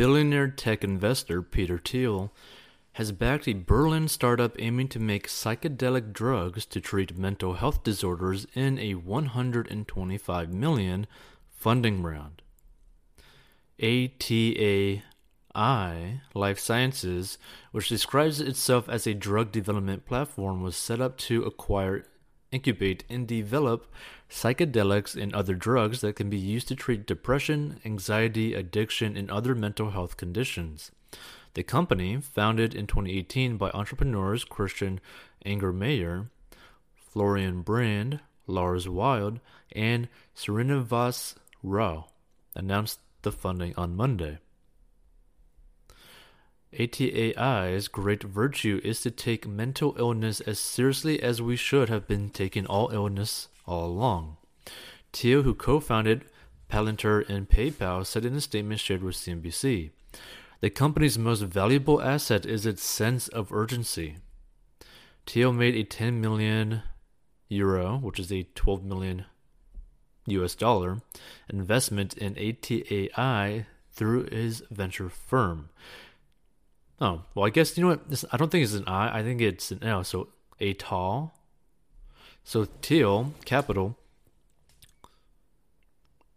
billionaire tech investor Peter Thiel has backed a Berlin startup aiming to make psychedelic drugs to treat mental health disorders in a 125 million funding round. ATAI Life Sciences, which describes itself as a drug development platform, was set up to acquire, incubate, and develop psychedelics and other drugs that can be used to treat depression, anxiety, addiction, and other mental health conditions. The company, founded in 2018 by entrepreneurs Christian Angermayer, Florian Brand, Lars Wild, and Srinivas Rao, announced the funding on Monday. ATAI's great virtue is to take mental illness as seriously as we should have been taking all illness all along. Thiel, who co founded Palantir and PayPal, said in a statement shared with CNBC The company's most valuable asset is its sense of urgency. Thiel made a 10 million euro, which is a 12 million US dollar, investment in ATAI through his venture firm. Oh, well, I guess, you know what? I don't think it's an I, I think it's an L. So, a tall. So, Thiel, Capital.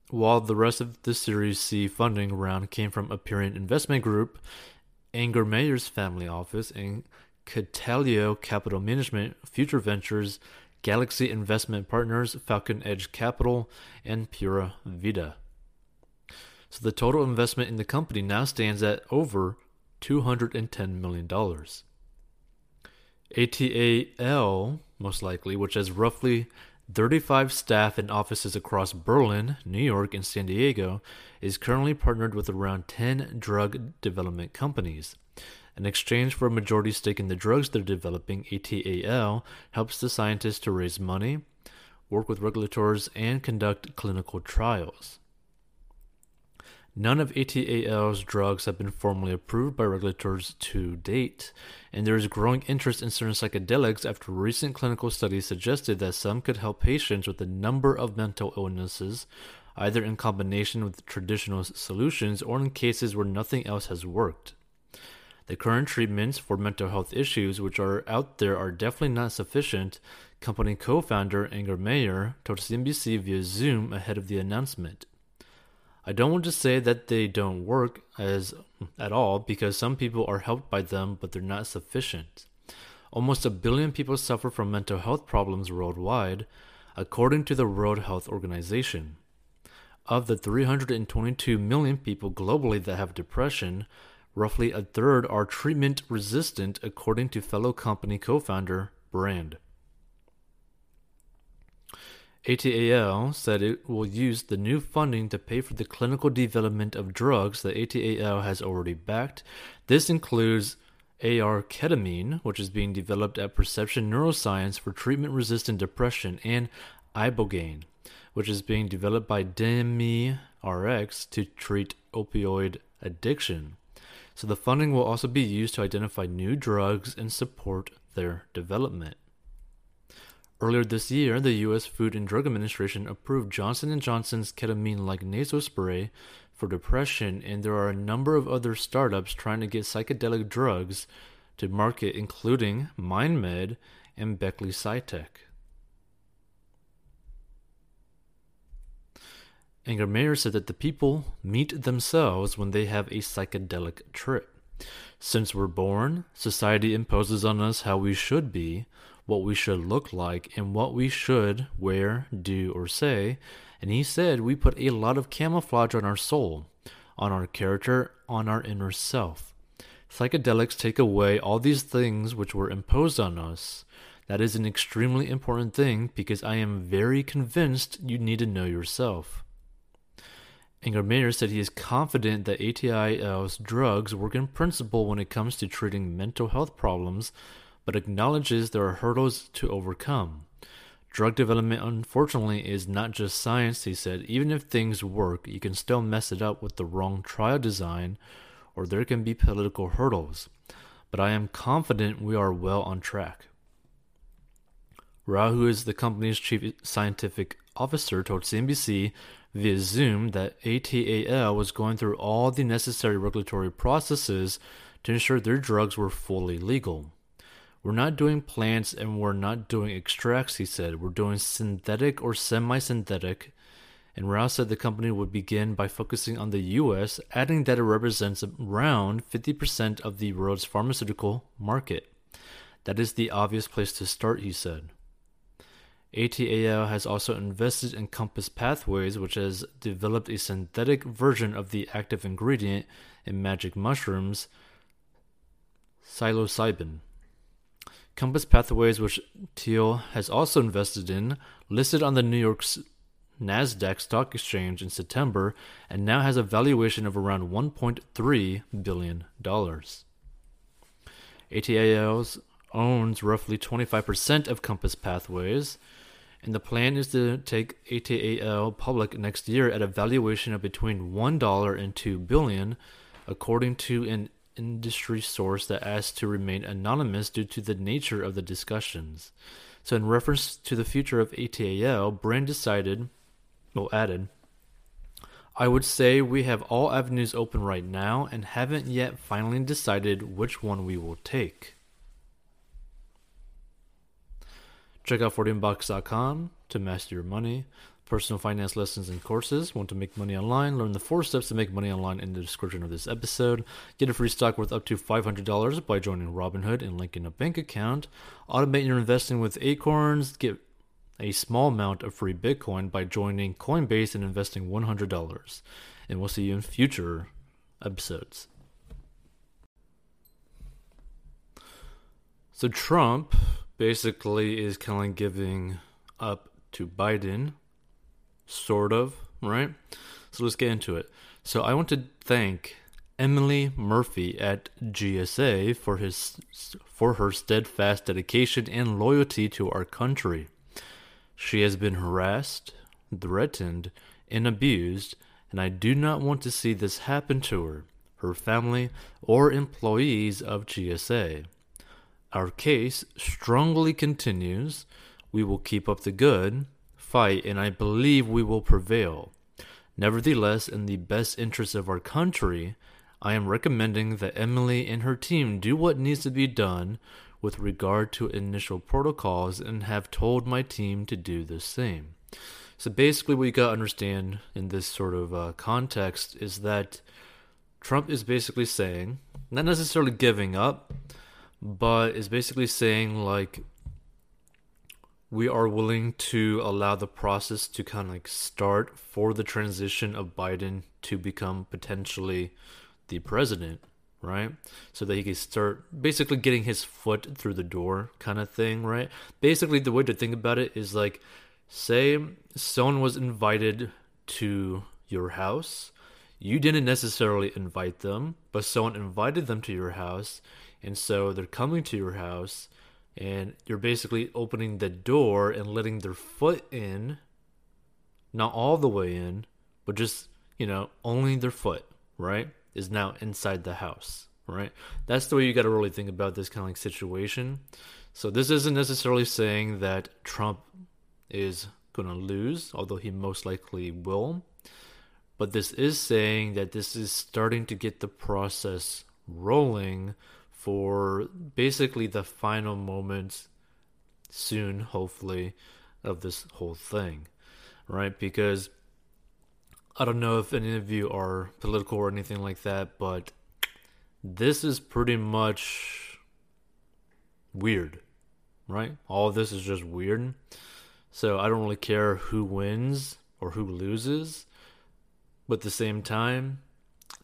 While the rest of the Series C funding round came from Apeiron Investment Group, Angermayer's family office, and Catalio Capital Management, Future Ventures, Galaxy Investment Partners, Falcon Edge Capital, and Pura Vida. So the total investment in the company now stands at over $210 million. ATAL, most likely, which has roughly 35 staff and offices across Berlin, New York, and San Diego, is currently partnered with around 10 drug development companies. In exchange for a majority stake in the drugs they're developing, ATAL helps the scientists to raise money, work with regulators, and conduct clinical trials. None of ATAL's drugs have been formally approved by regulators to date, and there is growing interest in certain psychedelics after recent clinical studies suggested that some could help patients with a number of mental illnesses, either in combination with traditional solutions or in cases where nothing else has worked. The current treatments for mental health issues which are out there are definitely not sufficient, company co founder Angermayer told CNBC via Zoom ahead of the announcement. I don't want to say that they don't work as at all because some people are helped by them, but they're not sufficient. Almost a billion people suffer from mental health problems worldwide, according to the World Health Organization. Of the 322 million people globally that have depression, roughly a third are treatment resistant, according to fellow company co founder Brand. ATAL said it will use the new funding to pay for the clinical development of drugs that ATAL has already backed. This includes AR ketamine, which is being developed at Perception Neuroscience for treatment resistant depression, and Ibogaine, which is being developed by DemeRx to treat opioid addiction. So the funding will also be used to identify new drugs and support their development. Earlier this year, the U.S. Food and Drug Administration approved Johnson & Johnson's ketamine-like nasal spray for depression, and there are a number of other startups trying to get psychedelic drugs to market, including MindMed and Beckley Psytech. Angermayer said that the people meet themselves when they have a psychedelic trip. Since we're born, society imposes on us how we should be, what we should look like and what we should wear, do, or say. And he said we put a lot of camouflage on our soul, on our character, on our inner self. Psychedelics take away all these things which were imposed on us. That is an extremely important thing because I am very convinced you need to know yourself. Angermayer said he is confident that ATIL's drugs work in principle when it comes to treating mental health problems but acknowledges there are hurdles to overcome. Drug development, unfortunately, is not just science, he said. Even if things work, you can still mess it up with the wrong trial design, or there can be political hurdles. But I am confident we are well on track. Rao, who is the company's chief scientific officer told CNBC via Zoom that ATAL was going through all the necessary regulatory processes to ensure their drugs were fully legal. We're not doing plants and we're not doing extracts, he said. We're doing synthetic or semi synthetic. And Rao said the company would begin by focusing on the US, adding that it represents around 50% of the world's pharmaceutical market. That is the obvious place to start, he said. ATAL has also invested in Compass Pathways, which has developed a synthetic version of the active ingredient in magic mushrooms, psilocybin. Compass Pathways, which Thiel has also invested in, listed on the New York's NASDAQ stock exchange in September and now has a valuation of around $1.3 billion. ATAL owns roughly 25% of Compass Pathways, and the plan is to take ATAL public next year at a valuation of between $1 and 2 billion, according to an industry source that asked to remain anonymous due to the nature of the discussions. So, in reference to the future of ATAL, Brand decided, well, added, I would say we have all avenues open right now and haven't yet finally decided which one we will take. Check out 40inbox.com to master your money personal finance lessons and courses. Want to make money online? Learn the four steps to make money online in the description of this episode. Get a free stock worth up to $500 by joining Robinhood and linking a bank account. Automate your investing with Acorns. Get a small amount of free Bitcoin by joining Coinbase and investing $100. And we'll see you in future episodes. So Trump basically is kind of giving up to Biden sort of, right? So let's get into it. So I want to thank Emily Murphy at GSA for his for her steadfast dedication and loyalty to our country. She has been harassed, threatened, and abused, and I do not want to see this happen to her, her family, or employees of GSA. Our case strongly continues. We will keep up the good, fight, and I believe we will prevail. Nevertheless, in the best interest of our country, I am recommending that Emily and her team do what needs to be done with regard to initial protocols and have told my team to do the same. So basically, what you got to understand in this sort of uh, context is that Trump is basically saying, not necessarily giving up, but is basically saying, like, we are willing to allow the process to kind of like start for the transition of Biden to become potentially the president, right? So that he can start basically getting his foot through the door kind of thing, right? Basically, the way to think about it is like, say someone was invited to your house. You didn't necessarily invite them, but someone invited them to your house. And so they're coming to your house and you're basically opening the door and letting their foot in not all the way in but just you know only their foot right is now inside the house right? That's the way you got to really think about this kind of like situation. So this isn't necessarily saying that trump is going to lose although he most likely will. But this is saying that this is starting to get the process rolling for basically the final moments soon, hopefully, of this whole thing, right? Because I don't know if any of you are political or anything like that, but this is pretty much weird, right? All this is just weird. So I don't really care who wins or who loses, but at the same time,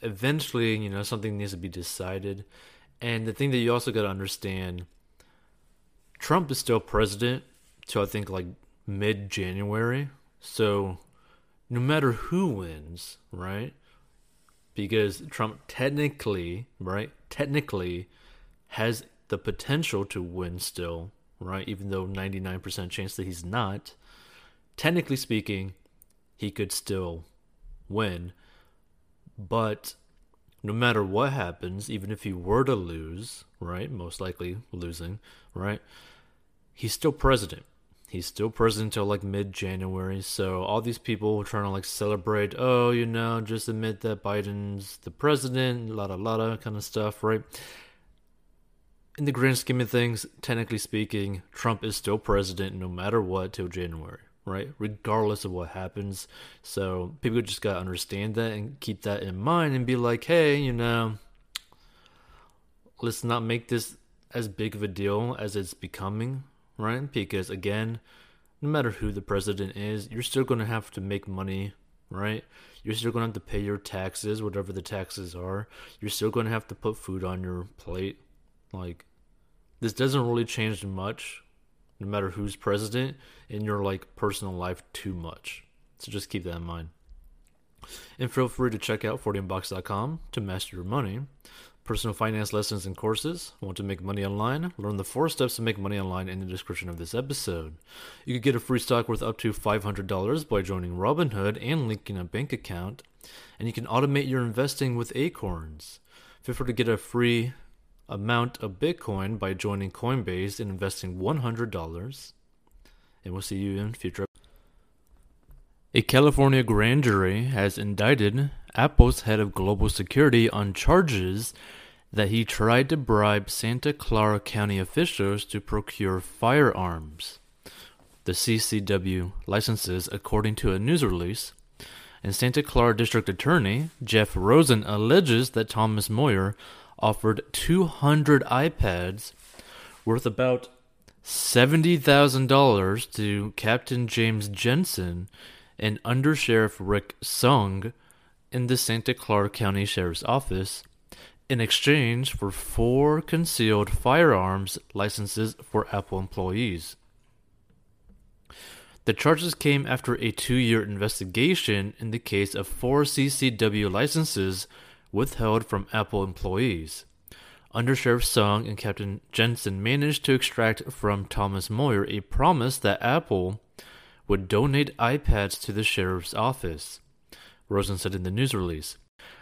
eventually, you know, something needs to be decided. And the thing that you also got to understand Trump is still president till I think like mid January. So no matter who wins, right? Because Trump technically, right? Technically has the potential to win still, right? Even though 99% chance that he's not. Technically speaking, he could still win. But no matter what happens, even if he were to lose, right, most likely losing, right, he's still president. He's still president until like mid January. So all these people trying to like celebrate, oh, you know, just admit that Biden's the president, la da la la kind of stuff, right? In the grand scheme of things, technically speaking, Trump is still president no matter what till January, right? Regardless of what happens. So people just gotta understand that and keep that in mind and be like, hey, you know, let's not make this as big of a deal as it's becoming, right? Because again, no matter who the president is, you're still going to have to make money, right? You're still going to have to pay your taxes, whatever the taxes are. You're still going to have to put food on your plate. Like, this doesn't really change much, no matter who's president, in your like personal life too much. So just keep that in mind. And feel free to check out 40inbox.com to master your money personal finance lessons and courses. Want to make money online? Learn the four steps to make money online in the description of this episode. You could get a free stock worth up to $500 by joining Robinhood and linking a bank account. And you can automate your investing with Acorns. Feel free to get a free amount of Bitcoin by joining Coinbase and investing $100. And we'll see you in future. A California grand jury has indicted Apple's head of global security on charges that he tried to bribe Santa Clara County officials to procure firearms. The CCW licenses, according to a news release, and Santa Clara District Attorney Jeff Rosen alleges that Thomas Moyer offered 200 iPads worth about $70,000 to Captain James Jensen and Under Sheriff Rick Sung in the Santa Clara County Sheriff's Office in exchange for four concealed firearms licenses for Apple employees. The charges came after a two year investigation in the case of four CCW licenses withheld from Apple employees. Under Sheriff Sung and Captain Jensen managed to extract from Thomas Moyer a promise that Apple would donate iPads to the sheriff's office. Rosen said in the news release.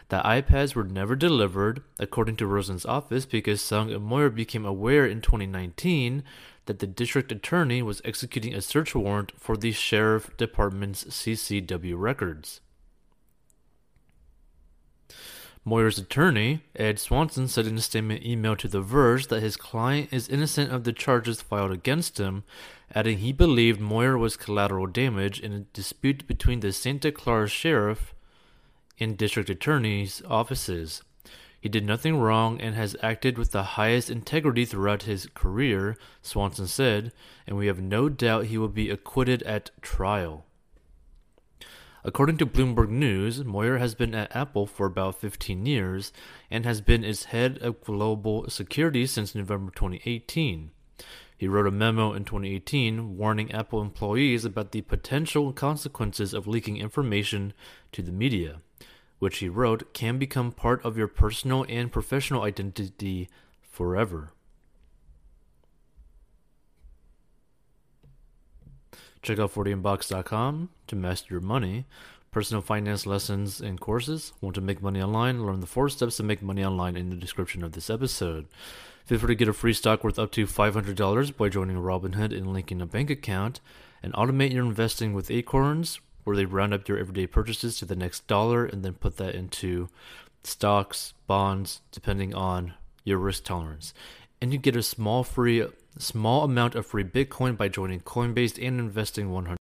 The iPads were never delivered, according to Rosen's office, because Sung and Moyer became aware in 2019 that the district attorney was executing a search warrant for the sheriff department's CCW records. Moyer's attorney, Ed Swanson, said in a statement emailed to The Verge that his client is innocent of the charges filed against him, adding he believed Moyer was collateral damage in a dispute between the Santa Clara Sheriff and District Attorney's offices. He did nothing wrong and has acted with the highest integrity throughout his career, Swanson said, and we have no doubt he will be acquitted at trial. According to Bloomberg News, Moyer has been at Apple for about 15 years and has been its head of global security since November 2018. He wrote a memo in 2018 warning Apple employees about the potential consequences of leaking information to the media, which he wrote can become part of your personal and professional identity forever. Check out 40inbox.com to master your money. Personal finance lessons and courses. Want to make money online? Learn the four steps to make money online in the description of this episode. Feel free to get a free stock worth up to $500 by joining Robinhood and linking a bank account. And automate your investing with Acorns, where they round up your everyday purchases to the next dollar and then put that into stocks, bonds, depending on your risk tolerance. And you get a small free small amount of free Bitcoin by joining Coinbase and investing 100